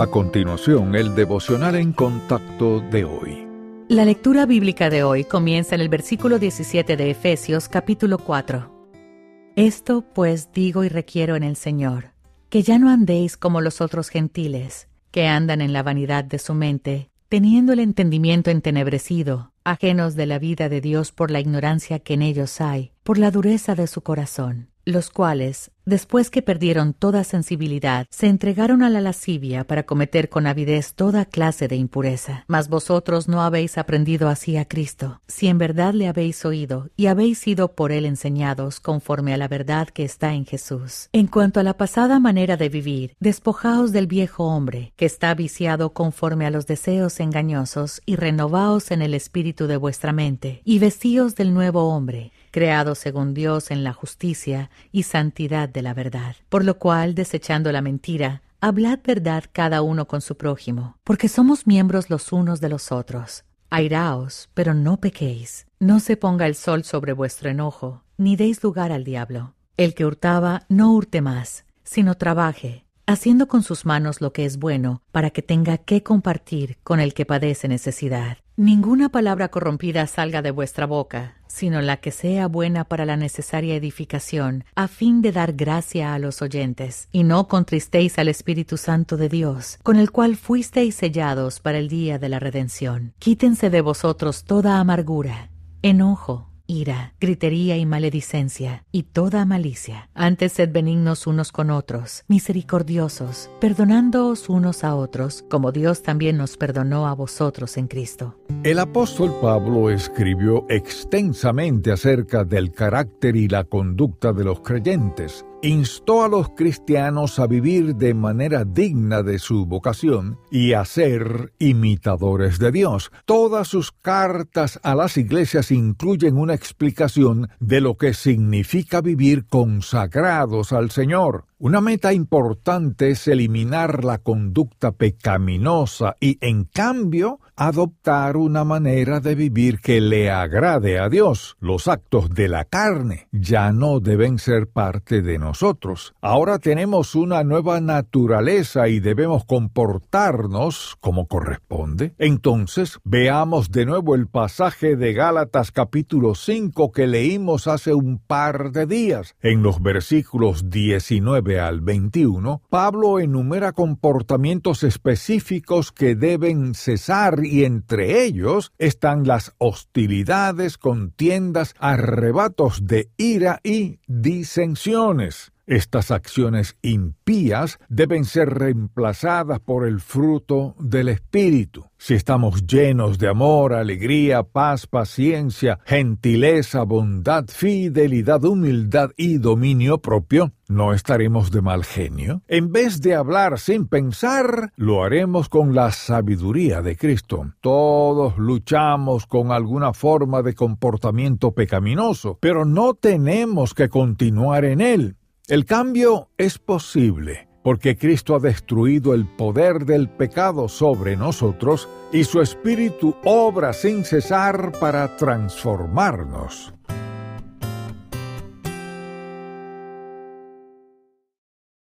A continuación, el devocional en contacto de hoy. La lectura bíblica de hoy comienza en el versículo 17 de Efesios capítulo 4. Esto pues digo y requiero en el Señor, que ya no andéis como los otros gentiles, que andan en la vanidad de su mente, teniendo el entendimiento entenebrecido, ajenos de la vida de Dios por la ignorancia que en ellos hay, por la dureza de su corazón los cuales, después que perdieron toda sensibilidad, se entregaron a la lascivia para cometer con avidez toda clase de impureza. Mas vosotros no habéis aprendido así a Cristo, si en verdad le habéis oído y habéis sido por él enseñados conforme a la verdad que está en Jesús. En cuanto a la pasada manera de vivir, despojaos del viejo hombre, que está viciado conforme a los deseos engañosos, y renovaos en el espíritu de vuestra mente, y vestíos del nuevo hombre, creado según Dios en la justicia y santidad de la verdad. Por lo cual, desechando la mentira, hablad verdad cada uno con su prójimo, porque somos miembros los unos de los otros. Airaos, pero no pequéis. No se ponga el sol sobre vuestro enojo, ni deis lugar al diablo. El que hurtaba, no hurte más, sino trabaje, haciendo con sus manos lo que es bueno, para que tenga que compartir con el que padece necesidad. Ninguna palabra corrompida salga de vuestra boca, sino la que sea buena para la necesaria edificación, a fin de dar gracia a los oyentes. Y no contristéis al Espíritu Santo de Dios, con el cual fuisteis sellados para el día de la redención. Quítense de vosotros toda amargura, enojo, ira, gritería y maledicencia, y toda malicia. Antes sed benignos unos con otros, misericordiosos, perdonándoos unos a otros, como Dios también nos perdonó a vosotros en Cristo. El apóstol Pablo escribió extensamente acerca del carácter y la conducta de los creyentes instó a los cristianos a vivir de manera digna de su vocación y a ser imitadores de Dios. Todas sus cartas a las iglesias incluyen una explicación de lo que significa vivir consagrados al Señor. Una meta importante es eliminar la conducta pecaminosa y, en cambio, adoptar una manera de vivir que le agrade a Dios. Los actos de la carne ya no deben ser parte de nosotros. Ahora tenemos una nueva naturaleza y debemos comportarnos como corresponde. Entonces, veamos de nuevo el pasaje de Gálatas capítulo 5 que leímos hace un par de días. En los versículos 19 al 21, Pablo enumera comportamientos específicos que deben cesar y entre ellos están las hostilidades, contiendas, arrebatos de ira y disensiones. Estas acciones impías deben ser reemplazadas por el fruto del Espíritu. Si estamos llenos de amor, alegría, paz, paciencia, gentileza, bondad, fidelidad, humildad y dominio propio, no estaremos de mal genio. En vez de hablar sin pensar, lo haremos con la sabiduría de Cristo. Todos luchamos con alguna forma de comportamiento pecaminoso, pero no tenemos que continuar en él. El cambio es posible porque Cristo ha destruido el poder del pecado sobre nosotros y su Espíritu obra sin cesar para transformarnos.